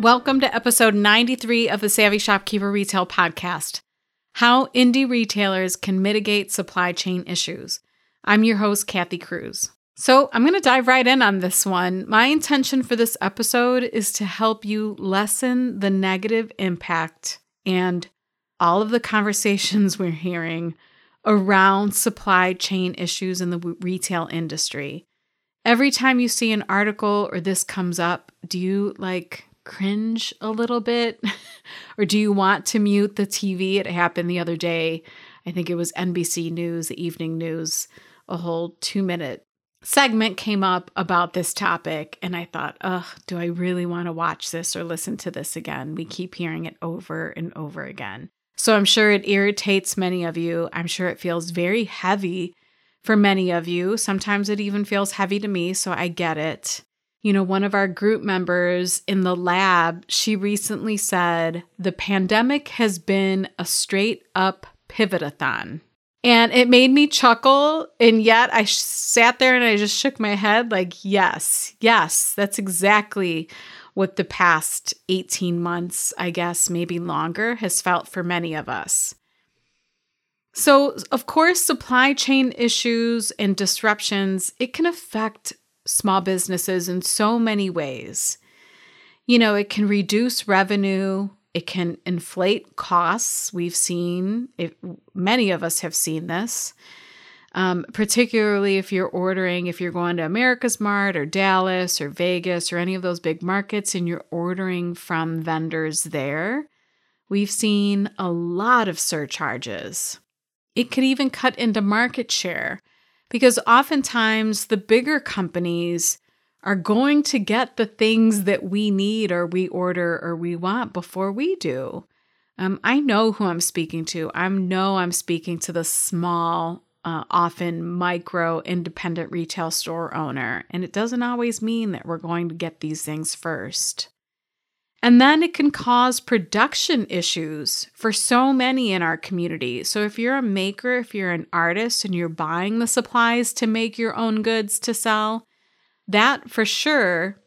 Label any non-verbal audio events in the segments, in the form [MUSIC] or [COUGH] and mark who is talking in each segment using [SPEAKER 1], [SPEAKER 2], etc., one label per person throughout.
[SPEAKER 1] Welcome to episode 93 of the Savvy Shopkeeper Retail Podcast How Indie Retailers Can Mitigate Supply Chain Issues. I'm your host, Kathy Cruz. So, I'm going to dive right in on this one. My intention for this episode is to help you lessen the negative impact and all of the conversations [LAUGHS] we're hearing around supply chain issues in the retail industry. Every time you see an article or this comes up, do you like cringe a little bit? [LAUGHS] or do you want to mute the TV? It happened the other day. I think it was NBC News, the evening news, a whole two minute segment came up about this topic. And I thought, ugh, do I really want to watch this or listen to this again? We keep hearing it over and over again. So I'm sure it irritates many of you. I'm sure it feels very heavy for many of you. Sometimes it even feels heavy to me. So I get it you know, one of our group members in the lab, she recently said the pandemic has been a straight up pivotathon. And it made me chuckle. And yet I sh- sat there and I just shook my head like, yes, yes, that's exactly what the past 18 months, I guess, maybe longer, has felt for many of us. So, of course, supply chain issues and disruptions, it can affect small businesses in so many ways. You know, it can reduce revenue, it can inflate costs. We've seen it, many of us have seen this. Um, particularly if you're ordering, if you're going to AmericasMart or Dallas or Vegas or any of those big markets and you're ordering from vendors there, we've seen a lot of surcharges. It could even cut into market share because oftentimes the bigger companies are going to get the things that we need or we order or we want before we do. Um, I know who I'm speaking to. I know I'm speaking to the small, uh, often micro independent retail store owner. And it doesn't always mean that we're going to get these things first. And then it can cause production issues for so many in our community. So, if you're a maker, if you're an artist and you're buying the supplies to make your own goods to sell, that for sure,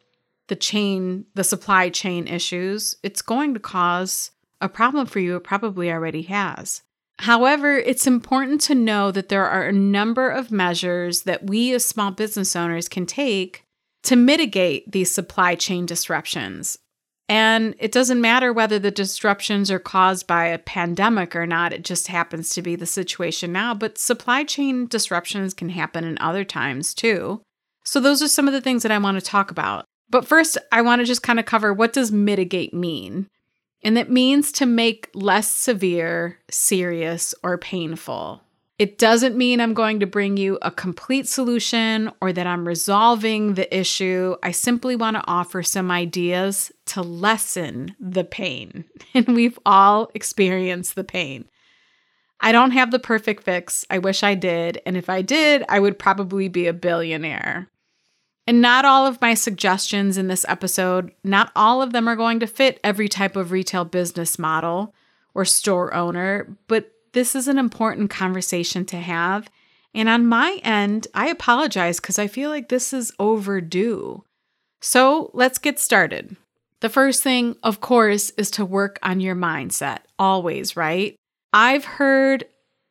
[SPEAKER 1] the chain, the supply chain issues, it's going to cause a problem for you. It probably already has. However, it's important to know that there are a number of measures that we as small business owners can take to mitigate these supply chain disruptions. And it doesn't matter whether the disruptions are caused by a pandemic or not, it just happens to be the situation now. But supply chain disruptions can happen in other times too. So, those are some of the things that I want to talk about. But first, I want to just kind of cover what does mitigate mean? And it means to make less severe, serious, or painful. It doesn't mean I'm going to bring you a complete solution or that I'm resolving the issue. I simply want to offer some ideas to lessen the pain. [LAUGHS] And we've all experienced the pain. I don't have the perfect fix. I wish I did. And if I did, I would probably be a billionaire. And not all of my suggestions in this episode, not all of them are going to fit every type of retail business model or store owner, but this is an important conversation to have. And on my end, I apologize because I feel like this is overdue. So let's get started. The first thing, of course, is to work on your mindset, always, right? I've heard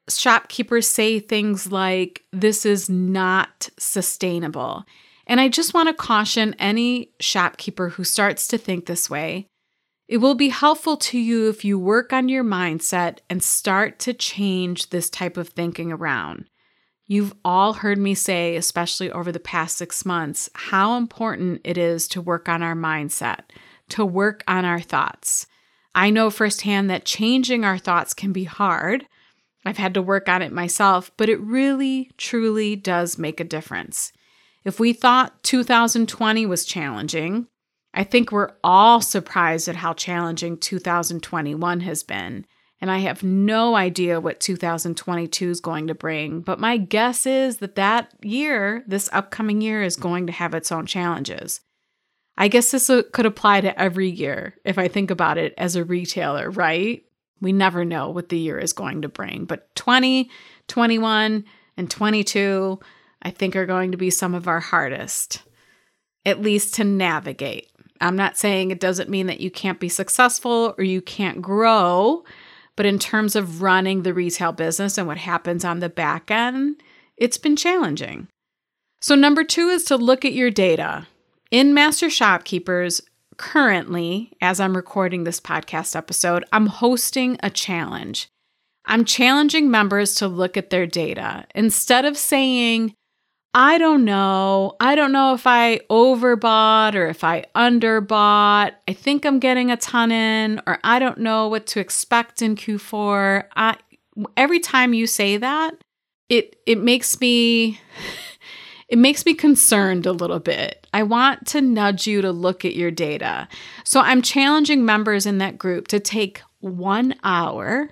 [SPEAKER 1] shopkeepers say things like, this is not sustainable. And I just want to caution any shopkeeper who starts to think this way it will be helpful to you if you work on your mindset and start to change this type of thinking around. You've all heard me say, especially over the past six months, how important it is to work on our mindset, to work on our thoughts. I know firsthand that changing our thoughts can be hard. I've had to work on it myself, but it really, truly does make a difference. If we thought 2020 was challenging, I think we're all surprised at how challenging 2021 has been. And I have no idea what 2022 is going to bring. But my guess is that that year, this upcoming year, is going to have its own challenges. I guess this could apply to every year if I think about it as a retailer, right? We never know what the year is going to bring. But 20, 21, and 22, I think, are going to be some of our hardest, at least to navigate. I'm not saying it doesn't mean that you can't be successful or you can't grow, but in terms of running the retail business and what happens on the back end, it's been challenging. So, number two is to look at your data. In Master Shopkeepers, currently, as I'm recording this podcast episode, I'm hosting a challenge. I'm challenging members to look at their data. Instead of saying, I don't know. I don't know if I overbought or if I underbought. I think I'm getting a ton in, or I don't know what to expect in Q4. I, every time you say that, it it makes me [LAUGHS] it makes me concerned a little bit. I want to nudge you to look at your data. So I'm challenging members in that group to take 1 hour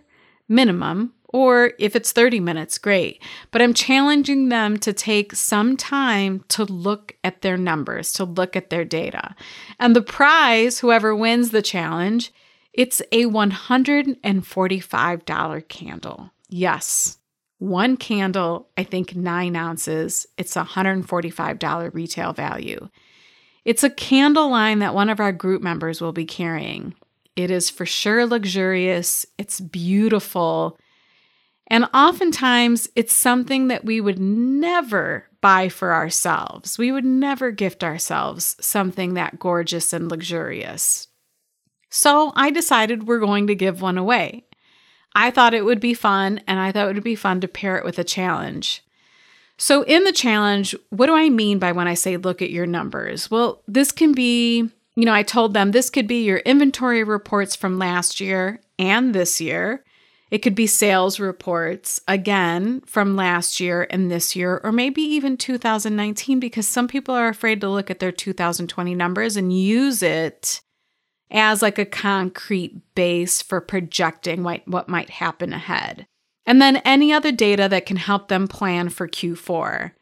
[SPEAKER 1] minimum or if it's 30 minutes, great. But I'm challenging them to take some time to look at their numbers, to look at their data. And the prize, whoever wins the challenge, it's a $145 candle. Yes, one candle, I think nine ounces. It's a $145 retail value. It's a candle line that one of our group members will be carrying. It is for sure luxurious, it's beautiful, and oftentimes, it's something that we would never buy for ourselves. We would never gift ourselves something that gorgeous and luxurious. So I decided we're going to give one away. I thought it would be fun, and I thought it would be fun to pair it with a challenge. So, in the challenge, what do I mean by when I say look at your numbers? Well, this can be, you know, I told them this could be your inventory reports from last year and this year. It could be sales reports again from last year and this year, or maybe even 2019, because some people are afraid to look at their 2020 numbers and use it as like a concrete base for projecting what, what might happen ahead. And then any other data that can help them plan for Q4.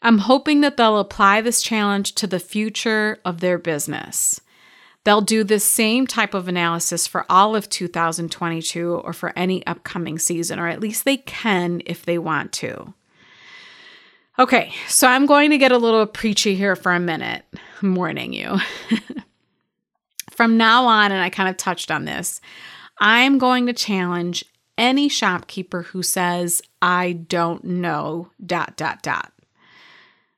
[SPEAKER 1] I'm hoping that they'll apply this challenge to the future of their business. They'll do the same type of analysis for all of 2022 or for any upcoming season, or at least they can if they want to. Okay, so I'm going to get a little preachy here for a minute. I'm warning you. [LAUGHS] From now on, and I kind of touched on this, I'm going to challenge any shopkeeper who says, I don't know, dot, dot, dot.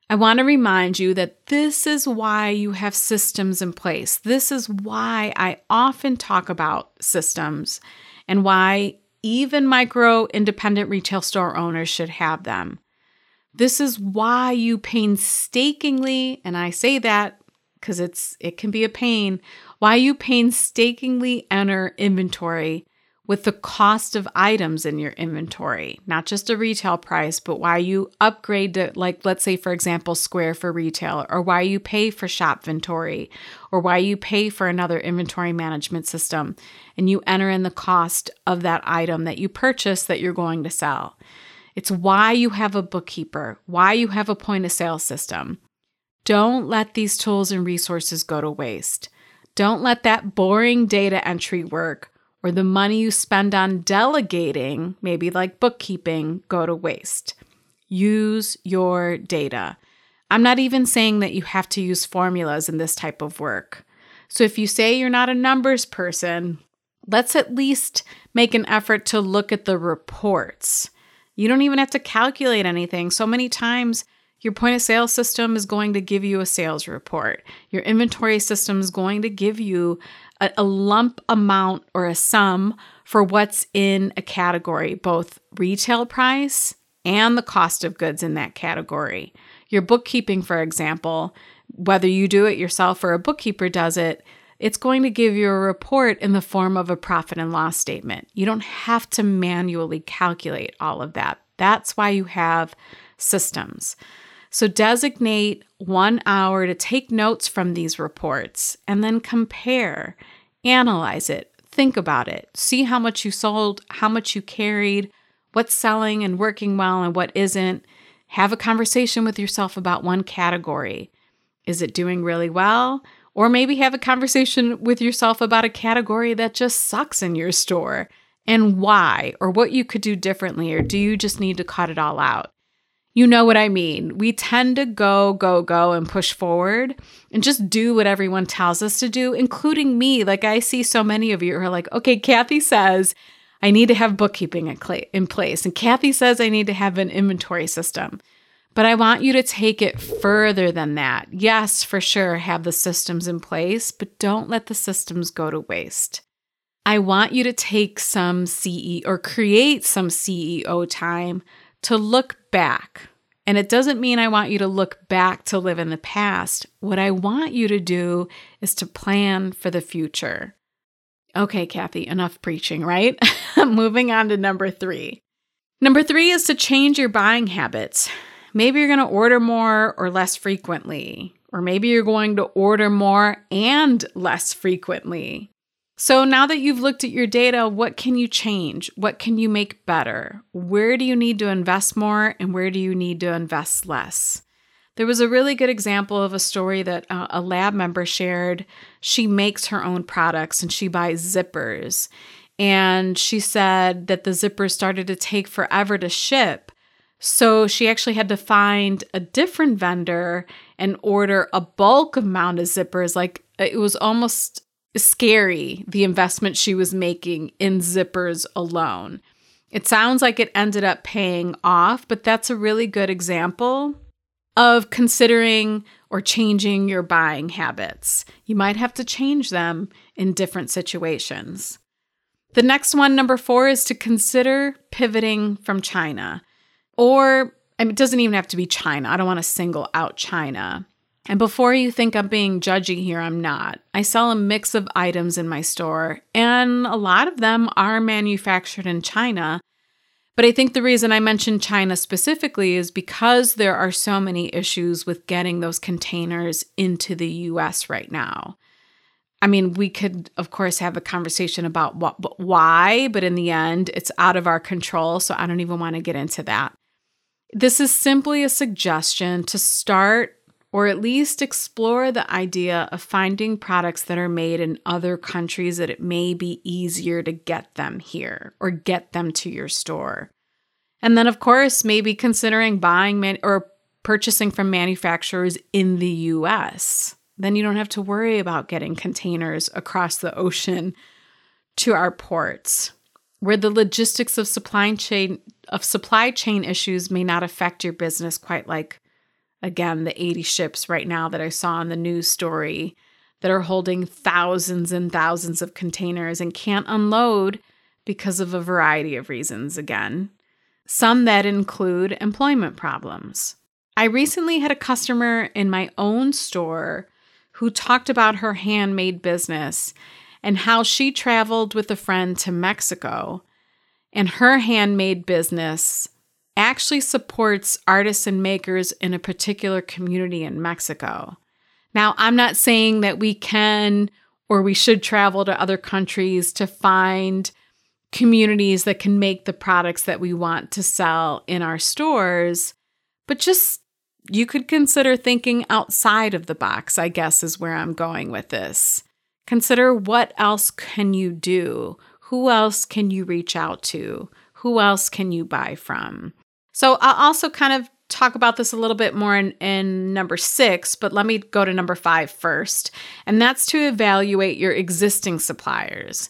[SPEAKER 1] I want to remind you that this is why you have systems in place. This is why I often talk about systems and why even micro independent retail store owners should have them. This is why you painstakingly, and I say that because it's it can be a pain, why you painstakingly enter inventory with the cost of items in your inventory, not just a retail price, but why you upgrade to, like, let's say, for example, Square for retail, or why you pay for Shopventory, or why you pay for another inventory management system, and you enter in the cost of that item that you purchase that you're going to sell. It's why you have a bookkeeper, why you have a point of sale system. Don't let these tools and resources go to waste. Don't let that boring data entry work or the money you spend on delegating, maybe like bookkeeping, go to waste. Use your data. I'm not even saying that you have to use formulas in this type of work. So if you say you're not a numbers person, let's at least make an effort to look at the reports. You don't even have to calculate anything. So many times, your point of sale system is going to give you a sales report. Your inventory system is going to give you a, a lump amount or a sum for what's in a category, both retail price and the cost of goods in that category. Your bookkeeping, for example, whether you do it yourself or a bookkeeper does it, it's going to give you a report in the form of a profit and loss statement. You don't have to manually calculate all of that. That's why you have systems. So designate one hour to take notes from these reports and then compare, analyze it, think about it, see how much you sold, how much you carried, what's selling and working well and what isn't. Have a conversation with yourself about one category. Is it doing really well? Or maybe have a conversation with yourself about a category that just sucks in your store and why, or what you could do differently, or do you just need to cut it all out? You know what I mean. We tend to go, go, go and push forward and just do what everyone tells us to do, including me. Like I see so many of you who are like, okay, Kathy says I need to have bookkeeping in place, and Kathy says I need to have an inventory system. But I want you to take it further than that. Yes, for sure, have the systems in place, but don't let the systems go to waste. I want you to take some CE or create some CEO time to look back. And it doesn't mean I want you to look back to live in the past. What I want you to do is to plan for the future. Okay, Kathy, enough preaching, right? [LAUGHS] Moving on to number three. Number three is to change your buying habits. Maybe you're going to order more or less frequently, or maybe you're going to order more and less frequently. So now that you've looked at your data, what can you change? What can you make better? Where do you need to invest more and where do you need to invest less? There was a really good example of a story that uh, a lab member shared. She makes her own products and she buys zippers. And she said that the zippers started to take forever to ship. So she actually had to find a different vendor and order a bulk amount of zippers. Like it was almost scary, the investment she was making in zippers alone. It sounds like it ended up paying off, but that's a really good example of considering or changing your buying habits. You might have to change them in different situations. The next one, number four, is to consider pivoting from China. Or I mean, it doesn't even have to be China. I don't want to single out China. And before you think I'm being judgy here, I'm not. I sell a mix of items in my store, and a lot of them are manufactured in China. But I think the reason I mentioned China specifically is because there are so many issues with getting those containers into the US right now. I mean, we could, of course, have a conversation about what, why, but in the end, it's out of our control. So I don't even want to get into that. This is simply a suggestion to start or at least explore the idea of finding products that are made in other countries that it may be easier to get them here or get them to your store. And then, of course, maybe considering buying man- or purchasing from manufacturers in the US. Then you don't have to worry about getting containers across the ocean to our ports where the logistics of supply chain of supply chain issues may not affect your business quite like again the 80 ships right now that I saw in the news story that are holding thousands and thousands of containers and can't unload because of a variety of reasons again some that include employment problems I recently had a customer in my own store who talked about her handmade business and how she traveled with a friend to Mexico. And her handmade business actually supports artists and makers in a particular community in Mexico. Now, I'm not saying that we can or we should travel to other countries to find communities that can make the products that we want to sell in our stores, but just you could consider thinking outside of the box, I guess, is where I'm going with this. Consider what else can you do? Who else can you reach out to? Who else can you buy from? So I'll also kind of talk about this a little bit more in, in number six, but let me go to number five first. And that's to evaluate your existing suppliers.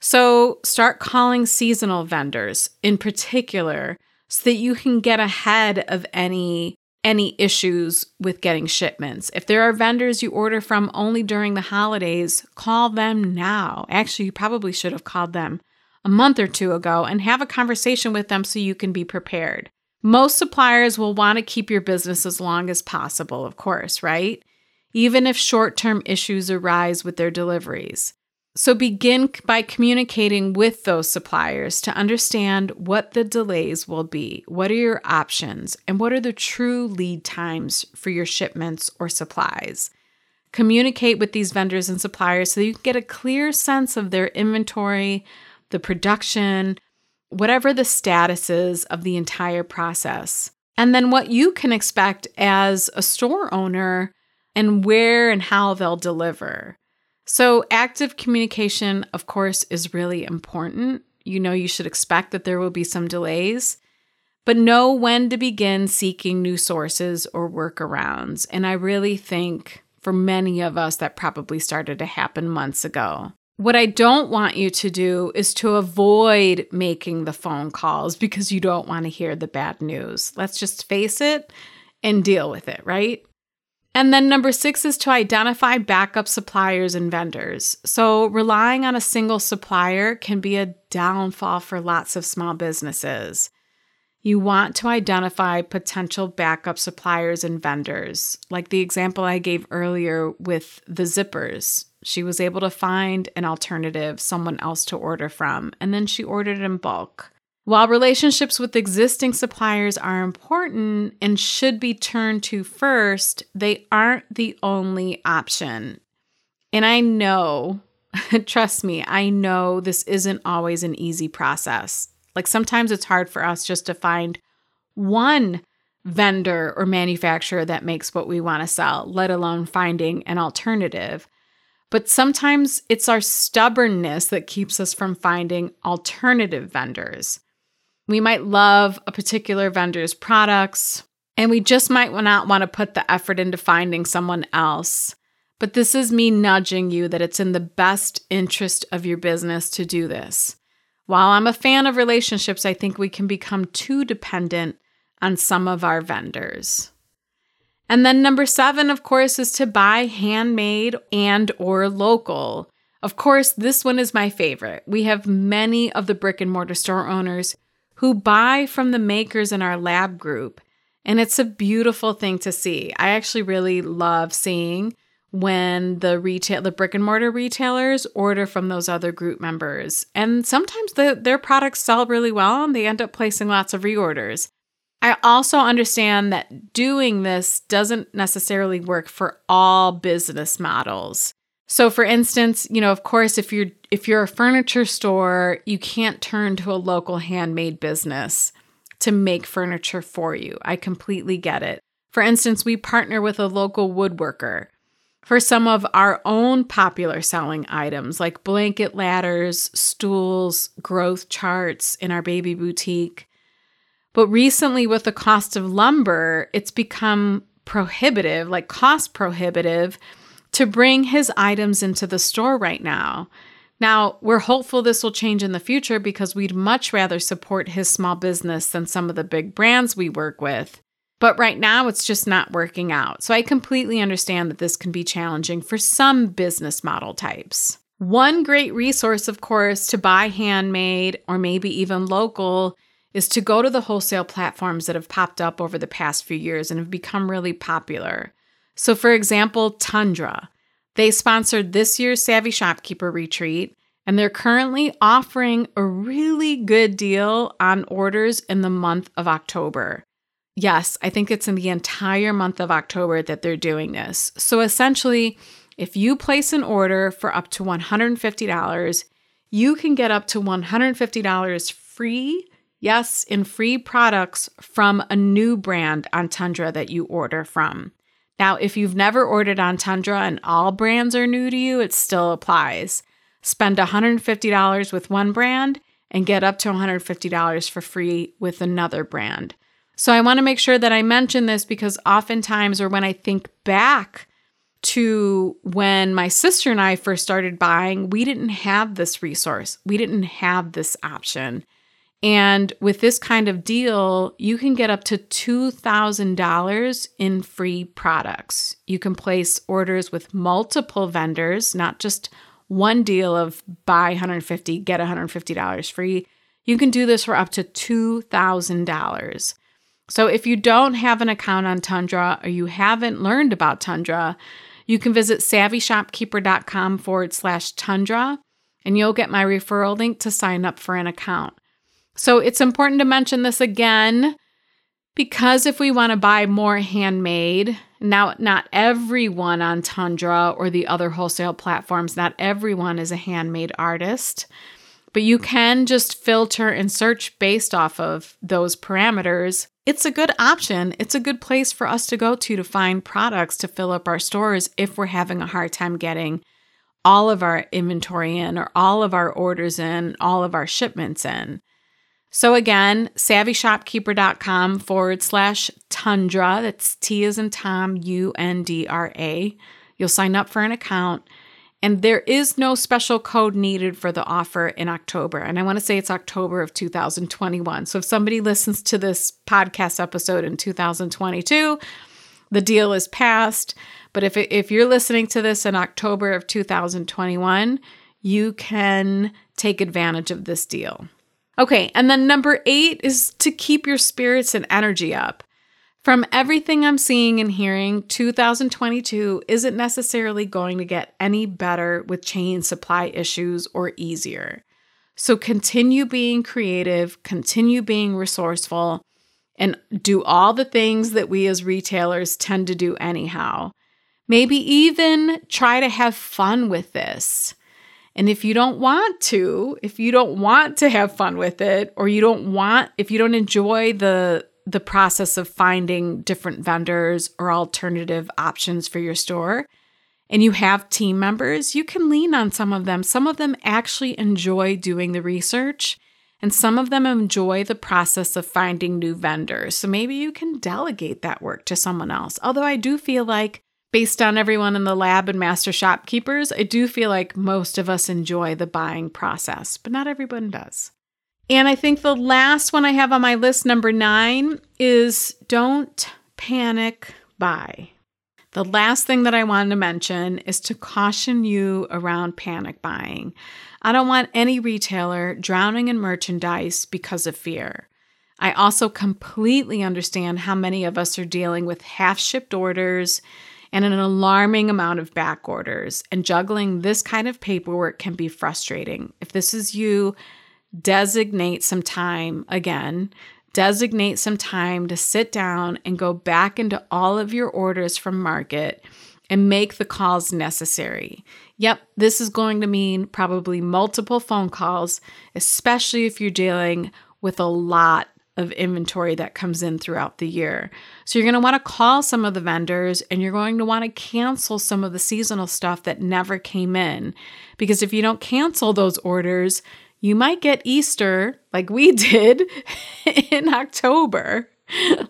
[SPEAKER 1] So start calling seasonal vendors in particular so that you can get ahead of any any issues with getting shipments. If there are vendors you order from only during the holidays, call them now. Actually, you probably should have called them a month or two ago and have a conversation with them so you can be prepared. Most suppliers will want to keep your business as long as possible, of course, right? Even if short term issues arise with their deliveries. So begin by communicating with those suppliers to understand what the delays will be, what are your options, and what are the true lead times for your shipments or supplies. Communicate with these vendors and suppliers so you can get a clear sense of their inventory, the production, whatever the status is of the entire process. And then what you can expect as a store owner and where and how they'll deliver. So, active communication, of course, is really important. You know, you should expect that there will be some delays, but know when to begin seeking new sources or workarounds. And I really think for many of us, that probably started to happen months ago. What I don't want you to do is to avoid making the phone calls because you don't want to hear the bad news. Let's just face it and deal with it, right? And then number six is to identify backup suppliers and vendors. So, relying on a single supplier can be a downfall for lots of small businesses. You want to identify potential backup suppliers and vendors, like the example I gave earlier with the zippers. She was able to find an alternative, someone else to order from, and then she ordered in bulk. While relationships with existing suppliers are important and should be turned to first, they aren't the only option. And I know, [LAUGHS] trust me, I know this isn't always an easy process. Like sometimes it's hard for us just to find one vendor or manufacturer that makes what we want to sell, let alone finding an alternative. But sometimes it's our stubbornness that keeps us from finding alternative vendors. We might love a particular vendor's products, and we just might not want to put the effort into finding someone else. But this is me nudging you that it's in the best interest of your business to do this. While I'm a fan of relationships, I think we can become too dependent on some of our vendors. And then number 7 of course is to buy handmade and or local. Of course, this one is my favorite. We have many of the brick and mortar store owners who buy from the makers in our lab group. And it's a beautiful thing to see. I actually really love seeing when the retail the brick and mortar retailers order from those other group members. And sometimes the, their products sell really well and they end up placing lots of reorders. I also understand that doing this doesn't necessarily work for all business models. So for instance, you know, of course, if you're if you're a furniture store, you can't turn to a local handmade business to make furniture for you. I completely get it. For instance, we partner with a local woodworker for some of our own popular selling items like blanket ladders, stools, growth charts in our baby boutique. But recently, with the cost of lumber, it's become prohibitive, like cost prohibitive to bring his items into the store right now. Now, we're hopeful this will change in the future because we'd much rather support his small business than some of the big brands we work with. But right now, it's just not working out. So I completely understand that this can be challenging for some business model types. One great resource, of course, to buy handmade or maybe even local is to go to the wholesale platforms that have popped up over the past few years and have become really popular. So, for example, Tundra. They sponsored this year's Savvy Shopkeeper retreat, and they're currently offering a really good deal on orders in the month of October. Yes, I think it's in the entire month of October that they're doing this. So essentially, if you place an order for up to $150, you can get up to $150 free, yes, in free products from a new brand on Tundra that you order from. Now, if you've never ordered on Tundra and all brands are new to you, it still applies. Spend $150 with one brand and get up to $150 for free with another brand. So I want to make sure that I mention this because oftentimes, or when I think back to when my sister and I first started buying, we didn't have this resource, we didn't have this option. And with this kind of deal, you can get up to $2,000 in free products. You can place orders with multiple vendors, not just one deal of buy 150, get $150 free. You can do this for up to $2,000. So if you don't have an account on Tundra or you haven't learned about Tundra, you can visit savvyshopkeeper.com forward slash Tundra and you'll get my referral link to sign up for an account. So it's important to mention this again because if we want to buy more handmade, now not everyone on Tundra or the other wholesale platforms, not everyone is a handmade artist, but you can just filter and search based off of those parameters. It's a good option. It's a good place for us to go to to find products to fill up our stores if we're having a hard time getting all of our inventory in or all of our orders in, all of our shipments in. So again, savvyshopkeeper.com forward slash tundra. That's T as in Tom, U N D R A. You'll sign up for an account. And there is no special code needed for the offer in October. And I want to say it's October of 2021. So if somebody listens to this podcast episode in 2022, the deal is passed. But if, if you're listening to this in October of 2021, you can take advantage of this deal. Okay, and then number eight is to keep your spirits and energy up. From everything I'm seeing and hearing, 2022 isn't necessarily going to get any better with chain supply issues or easier. So continue being creative, continue being resourceful, and do all the things that we as retailers tend to do anyhow. Maybe even try to have fun with this. And if you don't want to, if you don't want to have fun with it, or you don't want, if you don't enjoy the the process of finding different vendors or alternative options for your store, and you have team members, you can lean on some of them. Some of them actually enjoy doing the research, and some of them enjoy the process of finding new vendors. So maybe you can delegate that work to someone else. Although I do feel like based on everyone in the lab and master shopkeepers, I do feel like most of us enjoy the buying process, but not everyone does. And I think the last one I have on my list, number nine, is don't panic buy. The last thing that I wanted to mention is to caution you around panic buying. I don't want any retailer drowning in merchandise because of fear. I also completely understand how many of us are dealing with half shipped orders and an alarming amount of back orders. And juggling this kind of paperwork can be frustrating. If this is you, designate some time again. Designate some time to sit down and go back into all of your orders from market and make the calls necessary. Yep, this is going to mean probably multiple phone calls, especially if you're dealing with a lot of inventory that comes in throughout the year. So you're going to want to call some of the vendors and you're going to want to cancel some of the seasonal stuff that never came in. Because if you don't cancel those orders, you might get Easter like we [LAUGHS] did in October.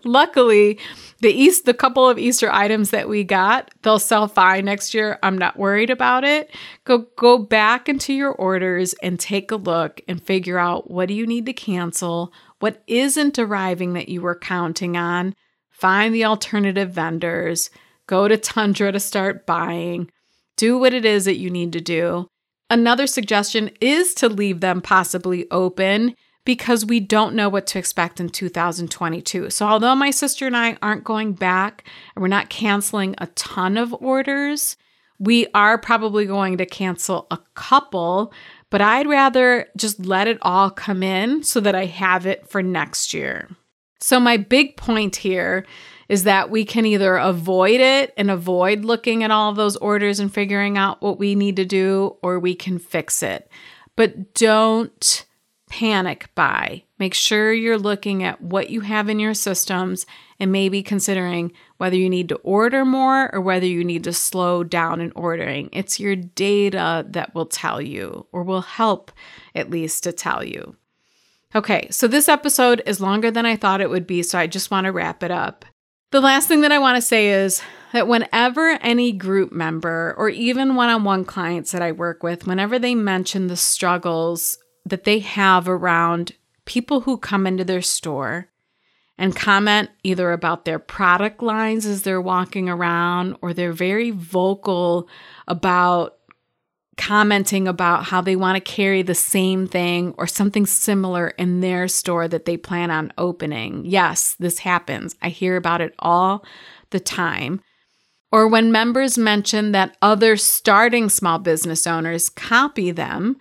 [SPEAKER 1] Luckily, the East the couple of Easter items that we got, they'll sell fine next year. I'm not worried about it. Go go back into your orders and take a look and figure out what do you need to cancel, what isn't arriving that you were counting on. Find the alternative vendors. Go to Tundra to start buying. Do what it is that you need to do. Another suggestion is to leave them possibly open because we don't know what to expect in 2022. So, although my sister and I aren't going back and we're not canceling a ton of orders, we are probably going to cancel a couple but I'd rather just let it all come in so that I have it for next year. So, my big point here is that we can either avoid it and avoid looking at all those orders and figuring out what we need to do, or we can fix it. But don't panic buy. Make sure you're looking at what you have in your systems and maybe considering whether you need to order more or whether you need to slow down in ordering. It's your data that will tell you or will help at least to tell you. Okay, so this episode is longer than I thought it would be, so I just want to wrap it up. The last thing that I want to say is that whenever any group member or even one on one clients that I work with, whenever they mention the struggles that they have around people who come into their store and comment either about their product lines as they're walking around or they're very vocal about commenting about how they want to carry the same thing or something similar in their store that they plan on opening. Yes, this happens. I hear about it all the time. Or when members mention that other starting small business owners copy them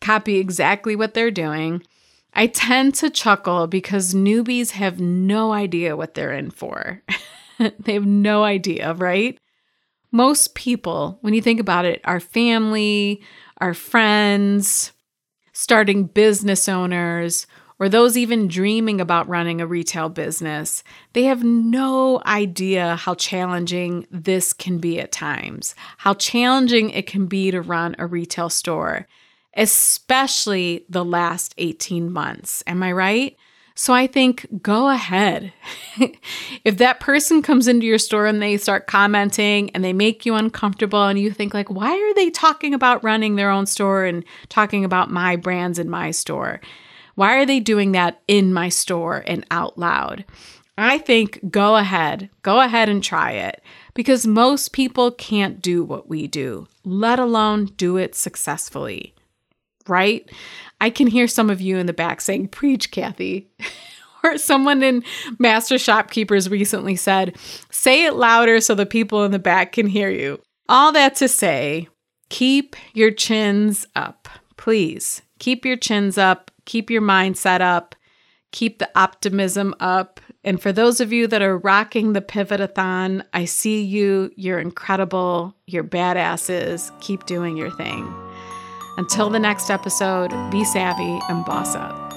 [SPEAKER 1] copy exactly what they're doing. I tend to chuckle because newbies have no idea what they're in for. [LAUGHS] they have no idea, right? Most people, when you think about it, our family, our friends, starting business owners, or those even dreaming about running a retail business, they have no idea how challenging this can be at times, how challenging it can be to run a retail store especially the last 18 months. Am I right? So I think go ahead. [LAUGHS] if that person comes into your store and they start commenting and they make you uncomfortable and you think like why are they talking about running their own store and talking about my brands in my store? Why are they doing that in my store and out loud? I think go ahead. Go ahead and try it because most people can't do what we do, let alone do it successfully right? I can hear some of you in the back saying, Preach, Kathy. [LAUGHS] or someone in Master Shopkeepers recently said, Say it louder so the people in the back can hear you. All that to say, keep your chins up. Please keep your chins up, keep your mindset up, keep the optimism up. And for those of you that are rocking the Pivotathon, I see you. You're incredible. You're badasses. Keep doing your thing. Until the next episode, be savvy and boss up.